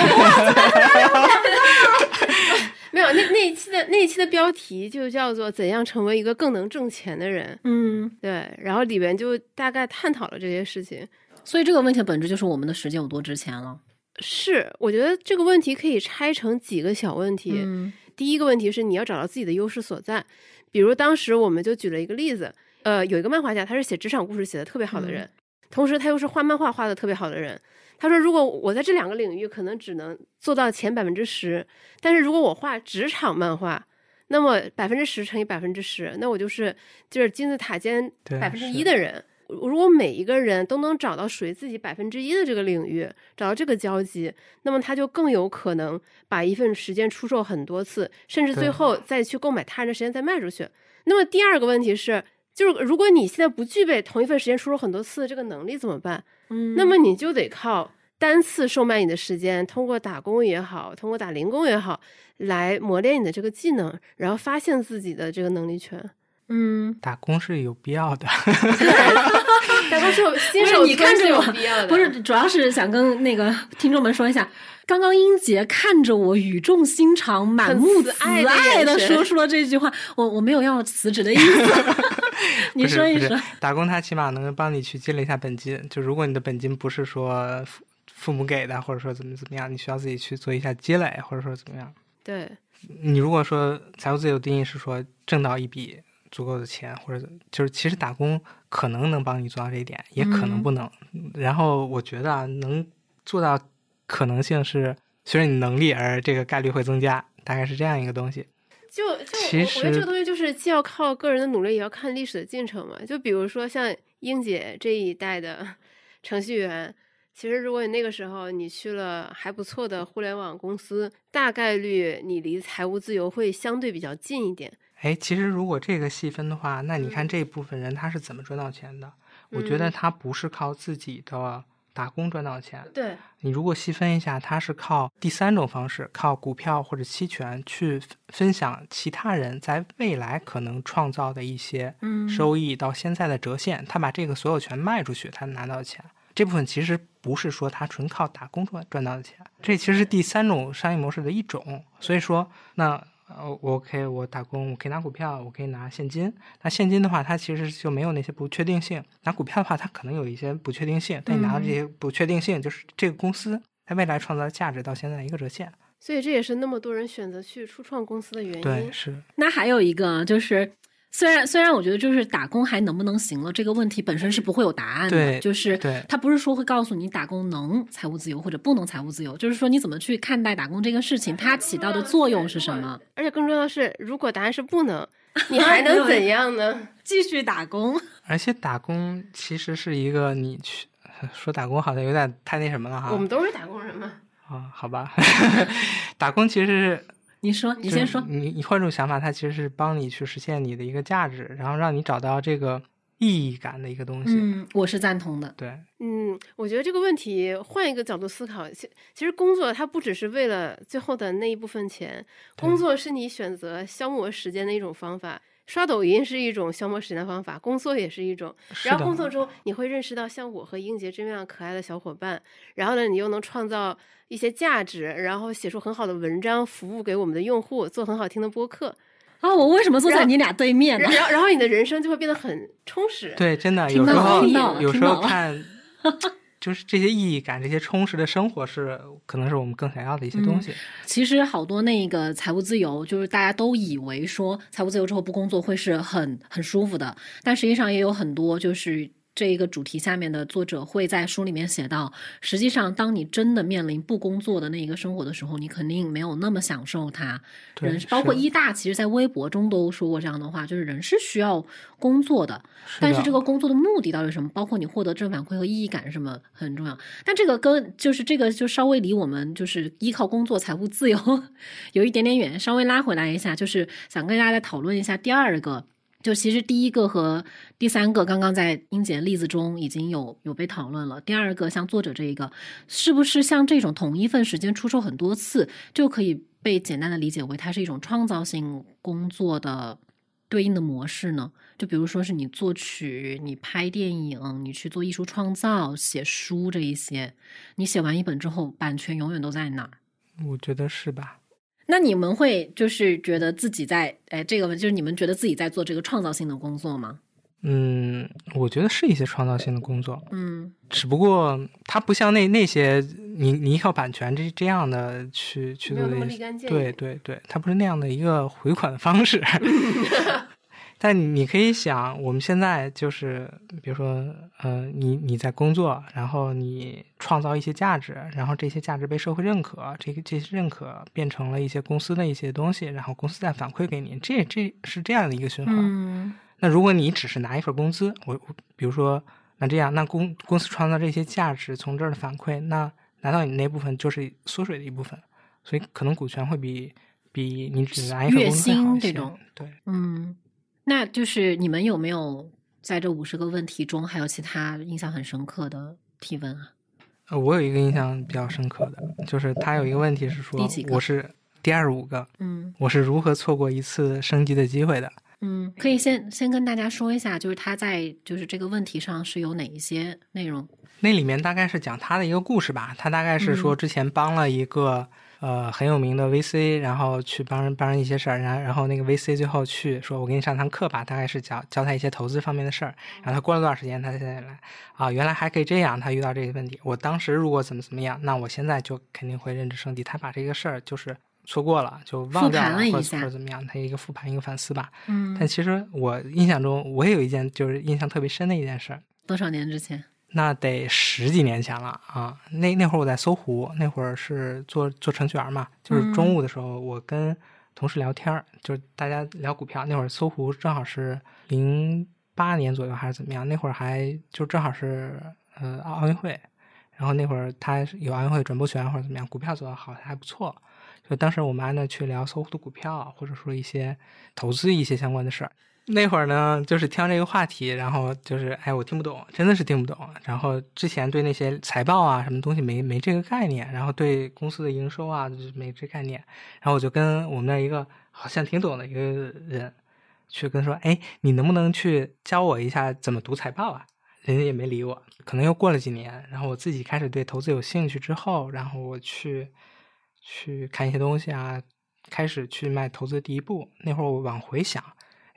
没有，那那一期的那一期的标题就叫做“怎样成为一个更能挣钱的人”。嗯，对，然后里边就大概探讨了这些事情。所以这个问题的本质就是我们的时间有多值钱了。是，我觉得这个问题可以拆成几个小问题。嗯，第一个问题是你要找到自己的优势所在，比如当时我们就举了一个例子，呃，有一个漫画家，他是写职场故事写的特别好的人，同时他又是画漫画画的特别好的人。他说：“如果我在这两个领域可能只能做到前百分之十，但是如果我画职场漫画，那么百分之十乘以百分之十，那我就是就是金字塔尖百分之一的人。如果每一个人都能找到属于自己百分之一的这个领域，找到这个交集，那么他就更有可能把一份时间出售很多次，甚至最后再去购买他人的时间再卖出去。那么第二个问题是，就是如果你现在不具备同一份时间出售很多次的这个能力怎么办？”嗯，那么你就得靠单次售卖你的时间，通过打工也好，通过打零工也好，来磨练你的这个技能，然后发现自己的这个能力圈。嗯，打工是有必要的。打工是有新手你看着有必要的，不是，主要是想跟那个听众们说一下，刚刚英杰看着我语重心长、满目慈爱的说出了这句话，我我没有要辞职的意思。你说一说，打工他起码能帮你去积累一下本金。就如果你的本金不是说父父母给的，或者说怎么怎么样，你需要自己去做一下积累，或者说怎么样。对，你如果说财务自由定义是说挣到一笔足够的钱，或者就是其实打工可能能帮你做到这一点，也可能不能。然后我觉得啊，能做到可能性是随着你能力而这个概率会增加，大概是这样一个东西。就就我觉得这个东西就是既要靠个人的努力，也要看历史的进程嘛。就比如说像英姐这一代的 程序员，其实如果你那个时候你去了还不错的互联网公司，大概率你离财务自由会相对比较近一点。哎，其实如果这个细分的话，那你看这部分人他是怎么赚到钱的？我觉得他不是靠自己的。打工赚到钱，对你如果细分一下，他是靠第三种方式，靠股票或者期权去分享其他人在未来可能创造的一些收益到现在的折现，他把这个所有权卖出去，他拿到钱。这部分其实不是说他纯靠打工赚赚到的钱，这其实是第三种商业模式的一种。所以说，那呃，我可以我打工，我可以拿股票，我可以拿现金。那现金的话，它其实就没有那些不确定性；拿股票的话，它可能有一些不确定性。但你拿的这些不确定性，就是这个公司它未来创造的价值到现在的一个折现。所以这也是那么多人选择去初创公司的原因。对，是。那还有一个就是。虽然虽然我觉得就是打工还能不能行了这个问题本身是不会有答案的，就是他不是说会告诉你打工能财务自由或者不能财务自由，就是说你怎么去看待打工这个事情，它起到的作用是什么？而且更重要的是，如果答案是不能，你还能怎样呢？继续打工。而且打工其实是一个你去 说打工好像有点太那什么了哈。我们都是打工人嘛。啊，好吧，打工其实是。你说，你先说。你你换种想法，它其实是帮你去实现你的一个价值，然后让你找到这个意义感的一个东西。嗯，我是赞同的。对，嗯，我觉得这个问题换一个角度思考，其其实工作它不只是为了最后的那一部分钱，工作是你选择消磨时间的一种方法。刷抖音是一种消磨时间的方法，工作也是一种。然后工作中你会认识到像我和英杰这样可爱的小伙伴，然后呢，你又能创造一些价值，然后写出很好的文章，服务给我们的用户，做很好听的播客。啊，我为什么坐在你俩对面呢？然后，然后你的人生就会变得很充实。对，真的，有时候有时候看。就是这些意义感、这些充实的生活是，可能是我们更想要的一些东西。其实好多那个财务自由，就是大家都以为说财务自由之后不工作会是很很舒服的，但实际上也有很多就是。这一个主题下面的作者会在书里面写到，实际上，当你真的面临不工作的那一个生活的时候，你肯定没有那么享受它。人包括一大，其实在微博中都说过这样的话，就是人是需要工作的，但是这个工作的目的到底是什么？包括你获得正反馈和意义感什么很重要。但这个跟就是这个就稍微离我们就是依靠工作财务自由 有一点点远，稍微拉回来一下，就是想跟大家再讨论一下第二个。就其实第一个和第三个刚刚在英姐例子中已经有有被讨论了。第二个像作者这一个，是不是像这种同一份时间出售很多次，就可以被简单的理解为它是一种创造性工作的对应的模式呢？就比如说是你作曲、你拍电影、你去做艺术创造、写书这一些，你写完一本之后，版权永远都在那儿。我觉得是吧？那你们会就是觉得自己在哎，这个就是你们觉得自己在做这个创造性的工作吗？嗯，我觉得是一些创造性的工作。嗯，只不过它不像那那些你你依靠版权这这样的去去做的，对对对，它不是那样的一个回款的方式。但你可以想，我们现在就是，比如说，呃，你你在工作，然后你创造一些价值，然后这些价值被社会认可，这个这些认可变成了一些公司的一些东西，然后公司再反馈给你，这这是这样的一个循环。嗯。那如果你只是拿一份工资，我我比如说，那这样，那公公司创造这些价值从这儿的反馈，那难道你那部分就是缩水的一部分，所以可能股权会比比你只拿一份工资好一些。对，嗯。那就是你们有没有在这五十个问题中，还有其他印象很深刻的提问啊？呃，我有一个印象比较深刻的，就是他有一个问题是说，我是第二十五个，嗯，我是如何错过一次升级的机会的？嗯，可以先先跟大家说一下，就是他在就是这个问题上是有哪一些内容？那里面大概是讲他的一个故事吧，他大概是说之前帮了一个。呃，很有名的 VC，然后去帮人帮人一些事儿，然后然后那个 VC 最后去说，我给你上堂课吧，大概是教教他一些投资方面的事儿。然后他过了多少时间，他现在来啊，原来还可以这样。他遇到这些问题，我当时如果怎么怎么样，那我现在就肯定会认知升级。他把这个事儿就是错过了，就忘掉了，或者怎么样，他一个复盘一个反思吧。嗯。但其实我印象中，我也有一件就是印象特别深的一件事。多少年之前？那得十几年前了啊！那那会儿我在搜狐，那会儿是做做程序员嘛，就是中午的时候，我跟同事聊天就是大家聊股票。那会儿搜狐正好是零八年左右还是怎么样？那会儿还就正好是呃奥运会，然后那会儿他有奥运会转播权或者怎么样，股票做的好还不错。就当时我们还呢去聊搜狐的股票，或者说一些投资一些相关的事儿。那会儿呢，就是听这个话题，然后就是，哎，我听不懂，真的是听不懂。然后之前对那些财报啊，什么东西没没这个概念，然后对公司的营收啊，就是没这概念。然后我就跟我们那一个好像挺懂的一个人，去跟说，哎，你能不能去教我一下怎么读财报啊？人家也没理我。可能又过了几年，然后我自己开始对投资有兴趣之后，然后我去去看一些东西啊。开始去迈投资第一步。那会儿我往回想，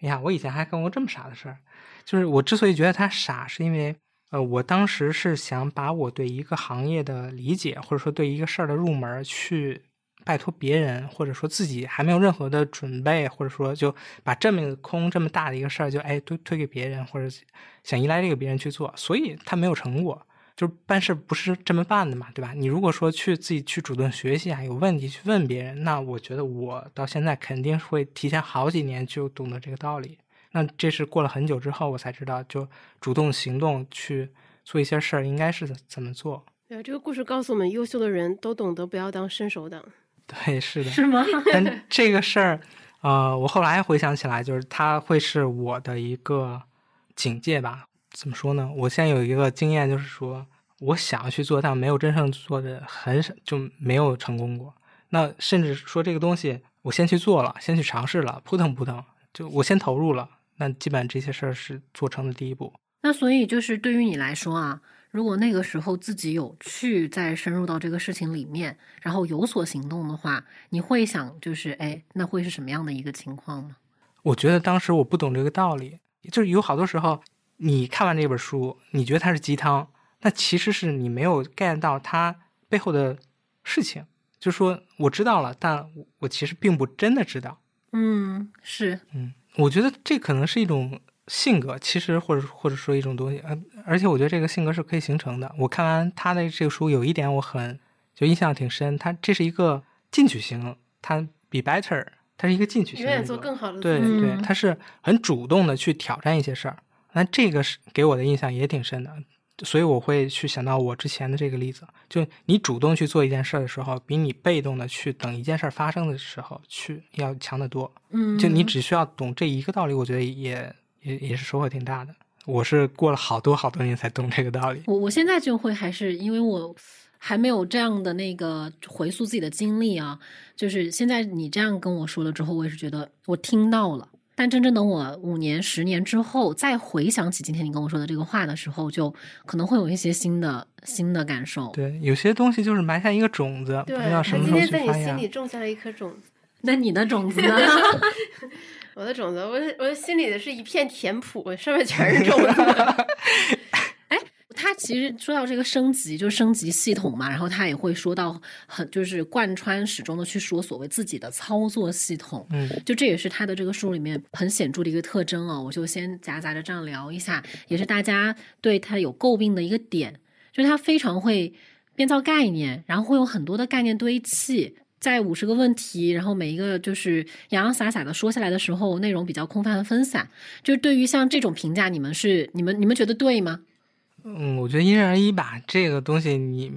哎呀，我以前还干过这么傻的事儿。就是我之所以觉得他傻，是因为呃，我当时是想把我对一个行业的理解，或者说对一个事儿的入门去。拜托别人，或者说自己还没有任何的准备，或者说就把这么空这么大的一个事儿，就哎推推给别人，或者想依赖这个别人去做，所以他没有成果。就是办事不是这么办的嘛，对吧？你如果说去自己去主动学习啊，有问题去问别人，那我觉得我到现在肯定是会提前好几年就懂得这个道理。那这是过了很久之后我才知道，就主动行动去做一些事儿应该是怎么做。对，这个故事告诉我们，优秀的人都懂得不要当伸手党。对，是的，是吗？但这个事儿，呃，我后来回想起来，就是它会是我的一个警戒吧？怎么说呢？我现在有一个经验，就是说我想去做，但没有真正做的很少，就没有成功过。那甚至说这个东西，我先去做了，先去尝试了，扑腾扑腾，就我先投入了，那基本这些事儿是做成的第一步。那所以就是对于你来说啊。如果那个时候自己有去再深入到这个事情里面，然后有所行动的话，你会想就是哎，那会是什么样的一个情况吗？我觉得当时我不懂这个道理，就是有好多时候你看完这本书，你觉得它是鸡汤，那其实是你没有 get 到它背后的事情。就说我知道了，但我其实并不真的知道。嗯，是，嗯，我觉得这可能是一种。性格其实，或者或者说一种东西，呃，而且我觉得这个性格是可以形成的。我看完他的这个书，有一点我很就印象挺深，他这是一个进取型，他比 better，他是一个进取型，永远做更好的。对对，他是很主动的去挑战一些事儿。那这个是给我的印象也挺深的。所以我会去想到我之前的这个例子，就你主动去做一件事的时候，比你被动的去等一件事发生的时候去要强得多。嗯，就你只需要懂这一个道理，我觉得也。也也是收获挺大的。我是过了好多好多年才懂这个道理。我我现在就会还是因为我还没有这样的那个回溯自己的经历啊，就是现在你这样跟我说了之后，我也是觉得我听到了。但真正等我五年、十年之后再回想起今天你跟我说的这个话的时候，就可能会有一些新的新的感受。对，有些东西就是埋下一个种子，不知道什么时候去发芽。今天在你心里种下了一颗种子。那你的种子呢？我的种子，我我心里的是一片田圃，上面全是种子。哎，他其实说到这个升级，就升级系统嘛，然后他也会说到很，就是贯穿始终的去说所谓自己的操作系统。嗯，就这也是他的这个书里面很显著的一个特征哦。我就先夹杂着这样聊一下，也是大家对他有诟病的一个点，就是他非常会编造概念，然后会有很多的概念堆砌。在五十个问题，然后每一个就是洋洋洒洒的说下来的时候，内容比较空泛和分散。就是对于像这种评价，你们是你们你们觉得对吗？嗯，我觉得因人而异吧。这个东西你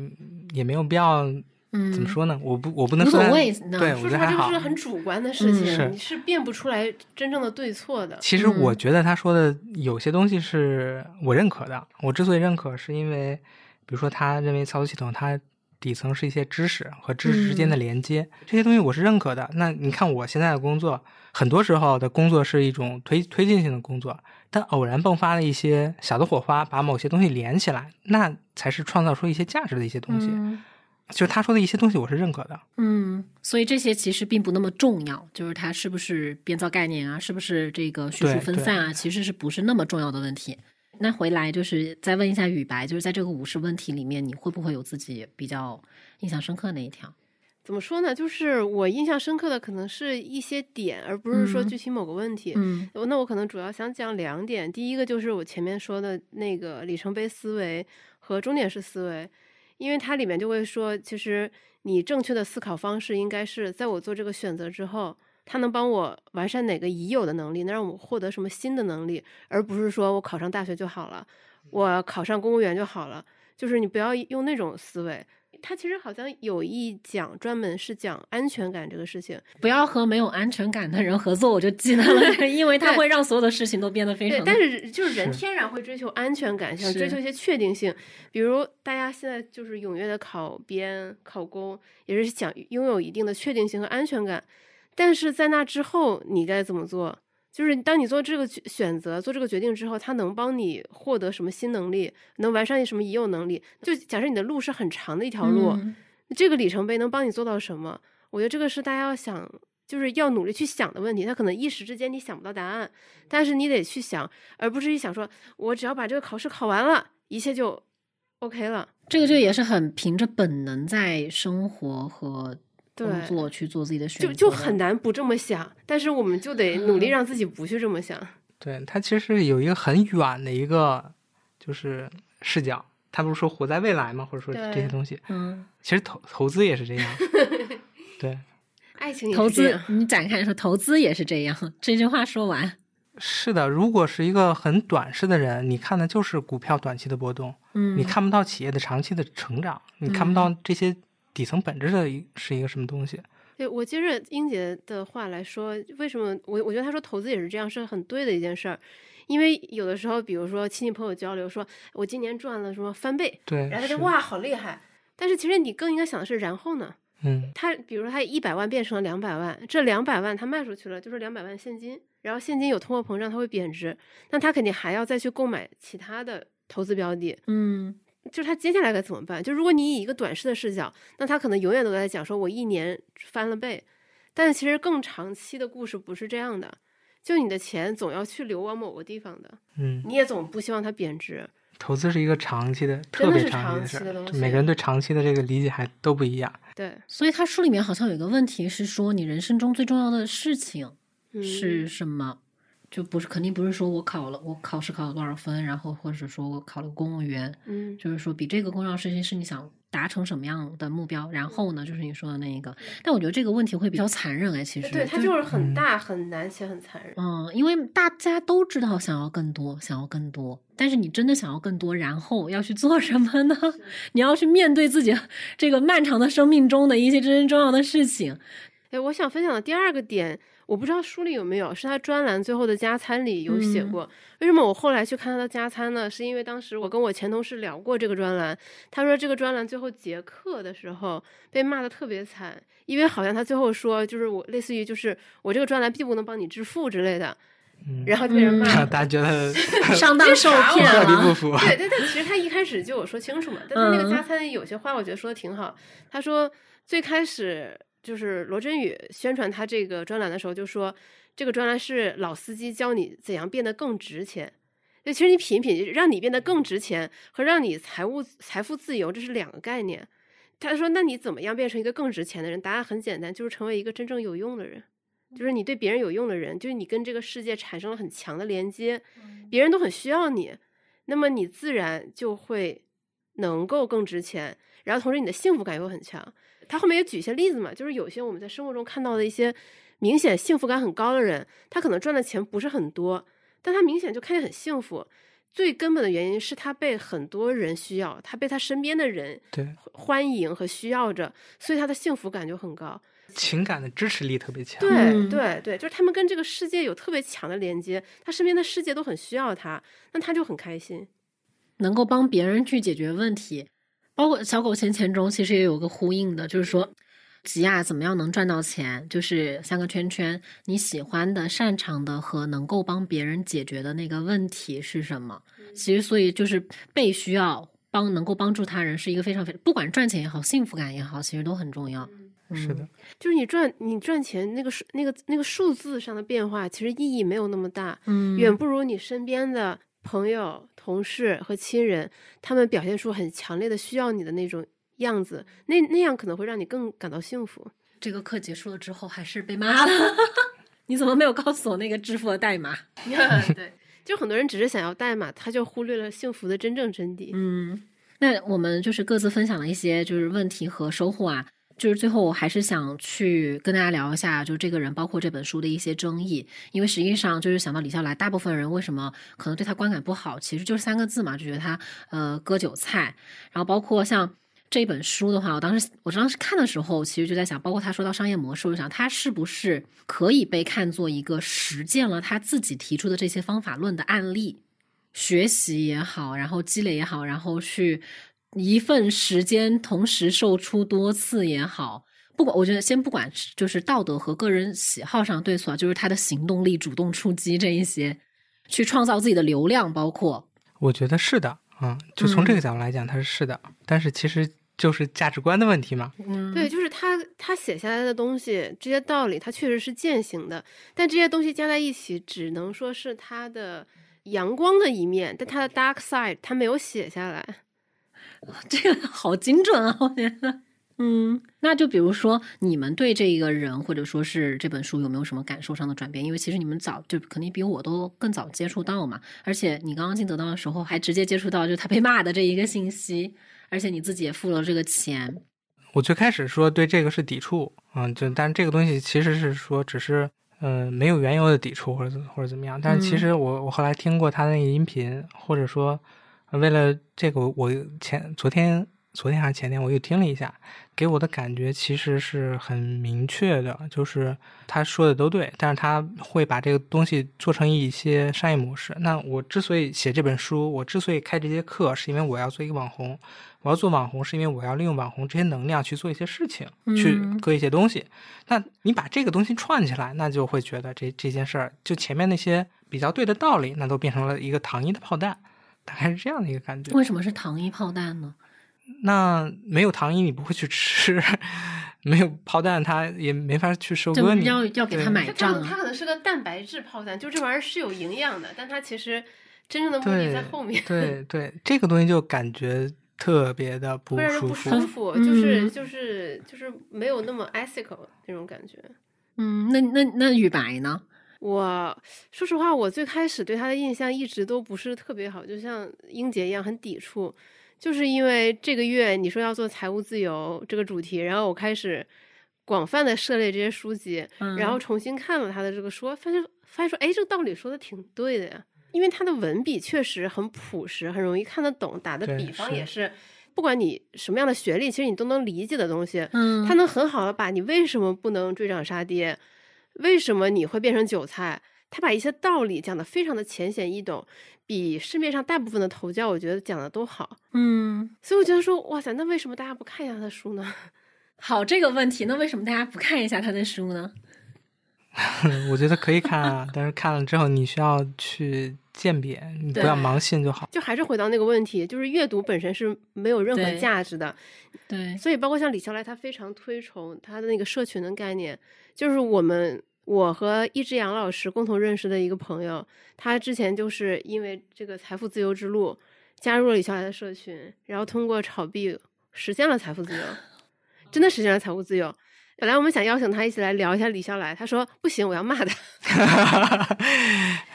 也没有必要，嗯，怎么说呢？我不我不能无所谓。对，说实话，这个是很主观的事情，你是辨不出来真正的对错的。其实我觉得他说的有些东西是我认可的。我之所以认可，是因为比如说他认为操作系统它。底层是一些知识和知识之间的连接，这些东西我是认可的。那你看我现在的工作，很多时候的工作是一种推推进性的工作，但偶然迸发的一些小的火花，把某些东西连起来，那才是创造出一些价值的一些东西。就是他说的一些东西，我是认可的。嗯，所以这些其实并不那么重要，就是他是不是编造概念啊，是不是这个叙述分散啊，其实是不是那么重要的问题。那回来就是再问一下雨白，就是在这个五十问题里面，你会不会有自己比较印象深刻那一条？怎么说呢？就是我印象深刻的可能是一些点，而不是说具体某个问题。嗯，那我可能主要想讲两点。第一个就是我前面说的那个里程碑思维和终点式思维，因为它里面就会说，其实你正确的思考方式应该是在我做这个选择之后。它能帮我完善哪个已有的能力，能让我获得什么新的能力，而不是说我考上大学就好了，我考上公务员就好了。就是你不要用那种思维。他其实好像有一讲专门是讲安全感这个事情，不要和没有安全感的人合作。我就记得 了，因为他会让所有的事情都变得非常。对，但是就是人天然会追求安全感，想追求一些确定性。比如大家现在就是踊跃的考编、考公，也是想拥有一定的确定性和安全感。但是在那之后，你该怎么做？就是当你做这个选择、做这个决定之后，它能帮你获得什么新能力，能完善你什么已有能力？就假设你的路是很长的一条路，这个里程碑能帮你做到什么？我觉得这个是大家要想。就是要努力去想的问题。他可能一时之间你想不到答案，但是你得去想，而不是一想说，我只要把这个考试考完了，一切就 OK 了。这个就也是很凭着本能在生活和对工作去做自己的选择就，就很难不这么想，但是我们就得努力让自己不去这么想。对，他其实有一个很远的一个就是视角。他不是说活在未来吗？或者说这些东西，嗯，其实投投资也是这样。对，爱情投资你展开说投资也是这样。这句话说完，是的。如果是一个很短视的人，你看的就是股票短期的波动，嗯，你看不到企业的长期的成长，你看不到这些底层本质的一是一个什么东西。对我接着英杰的话来说，为什么我我觉得他说投资也是这样，是很对的一件事儿。因为有的时候，比如说亲戚朋友交流说，我今年赚了什么翻倍，对，然后他就哇好厉害。但是其实你更应该想的是，然后呢？嗯，他比如说他一百万变成了两百万，这两百万他卖出去了，就是两百万现金，然后现金有通货膨胀，它会贬值，那他肯定还要再去购买其他的投资标的。嗯就是他接下来该怎么办？就如果你以一个短视的视角，那他可能永远都在讲说，我一年翻了倍，但其实更长期的故事不是这样的。就你的钱总要去流往某个地方的，嗯，你也总不希望它贬值。投资是一个长期的，真特别的是长长期的东，西每个人对长期的这个理解还都不一样。对，所以他书里面好像有一个问题是说，你人生中最重要的事情嗯、是什么？就不是肯定不是说我考了我考试考了多少分，然后或者说我考了公务员，嗯，就是说比这个更重要的事情是你想达成什么样的目标，然后呢，就是你说的那一个。但我觉得这个问题会比较残忍哎，其实对，它就就是很大、很难且很残忍。嗯，因为大家都知道想要更多，想要更多，但是你真的想要更多，然后要去做什么呢？你要去面对自己这个漫长的生命中的一些真正重要的事情。哎，我想分享的第二个点，我不知道书里有没有，是他专栏最后的加餐里有写嗯过。为什么我后来去看他的加餐呢？是因为当时我跟我前同事聊过这个专栏，他说这个专栏最后结课的时候被骂的特别惨，因为好像他最后说就是我类似于就是我这个专栏并不能帮你致富之类的，嗯，然后就被人骂。大家觉得 上当受 骗了，符。对对对，其实他一开始就有说清楚嘛，但他那个嗯加餐有些话我觉得说的挺好。他说最开始就是罗振宇宣传他这个专栏的时候就说，这个专栏是老司机教你怎样变得更值钱。就，其实你品一品，让你变得更值钱和让你财务财富自由，这是两个概念。他说：“那你怎么样变成一个更值钱的人？答案很简单，就是成为一个真正有用的人，就是你对别人有用的人，就是你跟这个世界产生了很强的连接，别人都很需要你，那么你自然就会能够更值钱，然后同时你的幸福感又很强。他后面也举一些例子嘛，就是有些我们在生活中看到的一些明显幸福感很高的人，他可能赚的钱不是很多，但他明显就看见很幸福。最根本的原因是他被很多人需要，他被他身边的人对，欢迎和需要着，所以他的幸福感就很高。情感的支持力特别强。对、嗯对对，就是他们跟这个世界有特别强的连接，他身边的世界都很需要他，那他就很开心。能够帮别人去解决问题，包括小狗钱钱中其实也有个呼应的，就是说。吉亚怎么样能赚到钱？就是三个圈圈，你喜欢的、擅长的和能够帮别人解决的那个问题是什么？其实，所以就是被需要帮，能够帮助他人是一个非常非不管赚钱也好，幸福感也好，其实都很重要。是的，就是你赚你赚钱那个数那个那个数字上的变化，其实意义没有那么大，嗯，远不如你身边的朋友、同事和亲人，他们表现出很强烈的需要你的那种样子，那那样可能会让你更感到幸福。这个课结束了之后还是被骂了。你怎么没有告诉我那个支付的代码？对，就很多人只是想要代码，他就忽略了幸福的真正真谛。嗯，那我们就是各自分享了一些就是问题和收获啊。就是最后，我还是想去跟大家聊一下，就是这个人，包括这本书的一些争议。因为实际上，就是想到李笑来，大部分人为什么可能对他观感不好，其实就是三个字嘛，就觉得他呃割韭菜。然后包括像这本书的话，我当时我当时看的时候，其实就在想，包括他说到商业模式，我就想他是不是可以被看作一个实践了他自己提出的这些方法论的案例，学习也好，然后积累也好，然后去。一份时间同时售出多次也好，不管我觉得先不管就是道德和个人喜好上对错，就是他的行动力、主动出击这一些，去创造自己的流量，包括我觉得是的，嗯，就从这个角度来讲，他是是的。但是其实就是价值观的问题嘛。嗯，对，就是他他写下来的东西，这些道理，他确实是践行的，但这些东西加在一起，只能说是他的阳光的一面，但他的 dark side 他没有写下来。这个好精准啊，我觉得。嗯，那就比如说你们对这一个人或者说是这本书有没有什么感受上的转变？因为其实你们早就肯定比我都更早接触到嘛，而且你刚刚进得到的时候还直接接触到就他被骂的这一个信息，而且你自己也付了这个钱。我最开始说对这个是抵触，嗯，就但这个东西其实是说只是嗯没有缘由的抵触或者或者怎么样，但是其实我我后来听过他的那个音频，或者说为了这个我前昨天。昨天还是前天，我又听了一下，给我的感觉其实是很明确的，就是他说的都对，但是他会把这个东西做成一些商业模式。那我之所以写这本书，我之所以开这些课，是因为我要做一个网红。我要做网红，是因为我要利用网红这些能量去做一些事情，去割一些东西。那你把这个东西串起来，那就会觉得这这件事儿，就前面那些比较对的道理，那都变成了一个糖衣的炮弹，大概是这样的一个感觉。为什么是糖衣炮弹呢？那没有糖衣，你不会去吃；没有炮弹，它也没法去收割你。要要给他买账。它可能是个蛋白质炮弹，就这玩意儿是有营养的，但它其实真正的目的在后面。对对，这个东西就感觉特别的 不舒服，不舒服，就是就是就是没有那么 ethical 那种感觉。嗯，那那那雨白呢？我说实话，我最开始对他的印象一直都不是特别好，就像英杰一样，很抵触。就是因为这个月你说要做财务自由这个主题，然后我开始广泛的涉猎这些书籍，然后重新看了他的这个书，发现发现说，哎，这个道理说的挺对的呀。因为他的文笔确实很朴实，很容易看得懂，打的比方也是，不管你什么样的学历，其实你都能理解的东西。嗯，他能很好的把你为什么不能追涨杀跌，为什么你会变成韭菜，他把一些道理讲的非常的浅显易懂。比市面上大部分的头教，我觉得讲的都好，嗯，所以我觉得说，哇塞，那为什么大家不看一下他的书呢？好，这个问题，那为什么大家不看一下他的书呢？我觉得可以看啊，但是看了之后，你需要去鉴别，你不要盲信就好。就还是回到那个问题，就是阅读本身是没有任何价值的，对。所以，包括像李笑来，他非常推崇他的那个社群的概念，就是我们。我和易之阳老师共同认识的一个朋友，他之前就是因为这个财富自由之路加入了李笑来的社群，然后通过炒币实现了财富自由，真的实现了财富自由。本来我们想邀请他一起来聊一下李笑来，他说不行，我要骂他。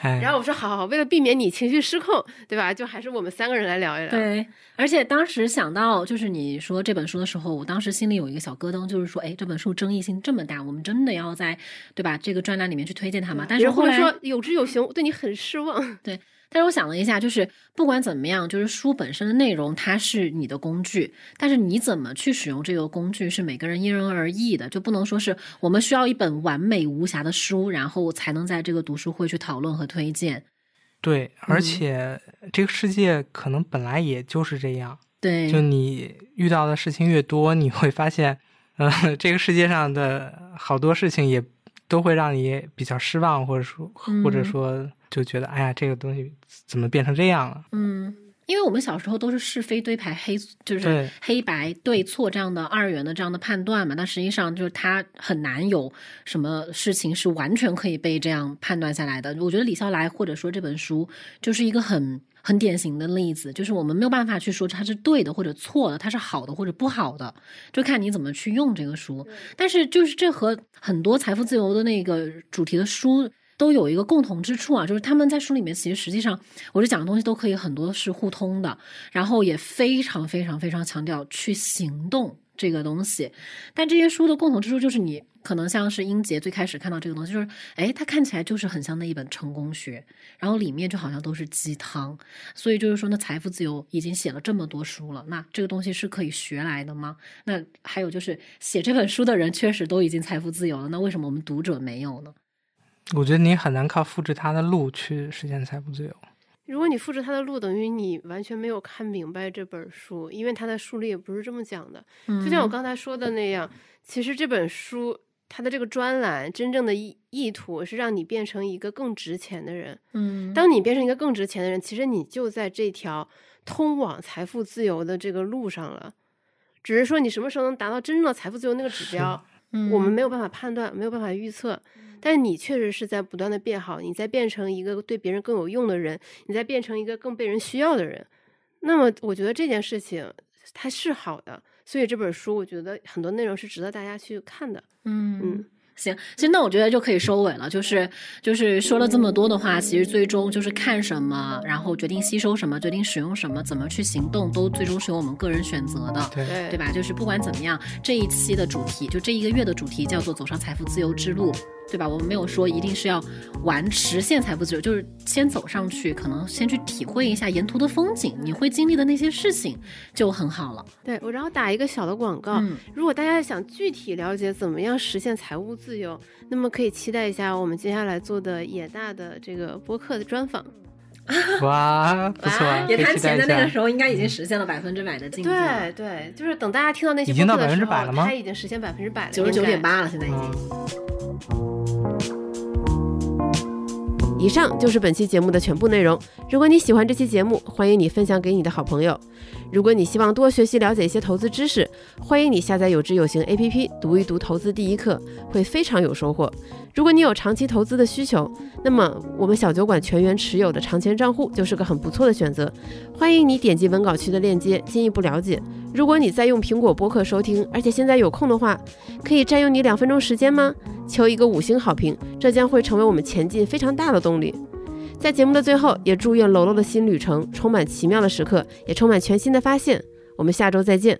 然后我说好好好，为了避免你情绪失控，对吧？就还是我们三个人来聊一聊。对，而且当时想到就是你说这本书的时候，我当时心里有一个小咯噔，就是说，哎，这本书争议性这么大，我们真的要在对吧这个专栏里面去推荐它吗？但是后来说有之有行，对你很失望。对。但是我想了一下，就是不管怎么样，就是书本身的内容它是你的工具，但是你怎么去使用这个工具是每个人因人而异的，就不能说是我们需要一本完美无瑕的书，然后才能在这个读书会去讨论和推荐。对，而且这个世界可能本来也就是这样。对，就你遇到的事情越多，你会发现，呃，这个世界上的好多事情也都会让你比较失望，或者说，或者说。就觉得哎呀，这个东西怎么变成这样了？嗯，因为我们小时候都是是非对排黑，就是黑白对错这样的二元的这样的判断嘛。但实际上就是它很难有什么事情是完全可以被这样判断下来的。我觉得李笑来或者说这本书就是一个很很典型的例子，就是我们没有办法去说它是对的或者错的，它是好的或者不好的，就看你怎么去用这个书。但是就是这和很多财富自由的那个主题的书。都有一个共同之处啊，就是他们在书里面其实实际上，我这讲的东西都可以很多是互通的，然后也非常非常非常强调去行动这个东西。但这些书的共同之处就是，你可能像是英杰最开始看到这个东西，就是哎，它看起来就是很像那一本成功学，然后里面就好像都是鸡汤。所以就是说，那财富自由已经写了这么多书了，那这个东西是可以学来的吗？那还有就是写这本书的人确实都已经财富自由了，那为什么我们读者没有呢？我觉得你很难靠复制他的路去实现财富自由。如果你复制他的路，等于你完全没有看明白这本书，因为他的书里也不是这么讲的。就像我刚才说的那样，其实这本书它的这个专栏真正的意意图是让你变成一个更值钱的人。嗯，当你变成一个更值钱的人，其实你就在这条通往财富自由的这个路上了。只是说你什么时候能达到真正的财富自由那个指标，嗯我们没有办法判断，没有办法预测。但是你确实是在不断的变好，你在变成一个对别人更有用的人，你在变成一个更被人需要的人。那么我觉得这件事情它是好的，所以这本书我觉得很多内容是值得大家去看的。嗯嗯。行，其实那我觉得就可以收尾了，就是就是说了这么多的话，其实最终就是看什么，然后决定吸收什么，决定使用什么，怎么去行动，都最终是由我们个人选择的。对对对吧？就是不管怎么样，这一期的主题，就这一个月的主题叫做“走上财富自由之路”，对吧？我们没有说一定是要玩实现财富自由，就是先走上去，可能先去体会一下沿途的风景，你会经历的那些事情就很好了。对，我然后打一个小的广告，嗯如果大家想具体了解怎么样实现财务自由，那么可以期待一下我们接下来做的野大的这个播客的专访。哇，不错，可以也谈钱的那个。时候，应该已经实现了百分之百的进步，对对，就是等大家听到那些已经到播客的时候，100%了吗它已经实现百分之百了，九十九点。八了，现在已经。嗯以上就是本期节目的全部内容。如果你喜欢这期节目，欢迎你分享给你的好朋友。如果你希望多学习了解一些投资知识，欢迎你下载有知有行 APP 读一读投资第一课，会非常有收获。如果你有长期投资的需求，那么我们小酒馆全员持有的长钱账户就是个很不错的选择。欢迎你点击文稿区的链接进一步了解。如果你在用苹果播客收听，而且现在有空的话，可以占用你两分钟时间吗？求一个五星好评，这将会成为我们前进非常大的动力。在节目的最后，也祝愿楼楼的新旅程充满奇妙的时刻，也充满全新的发现。我们下周再见。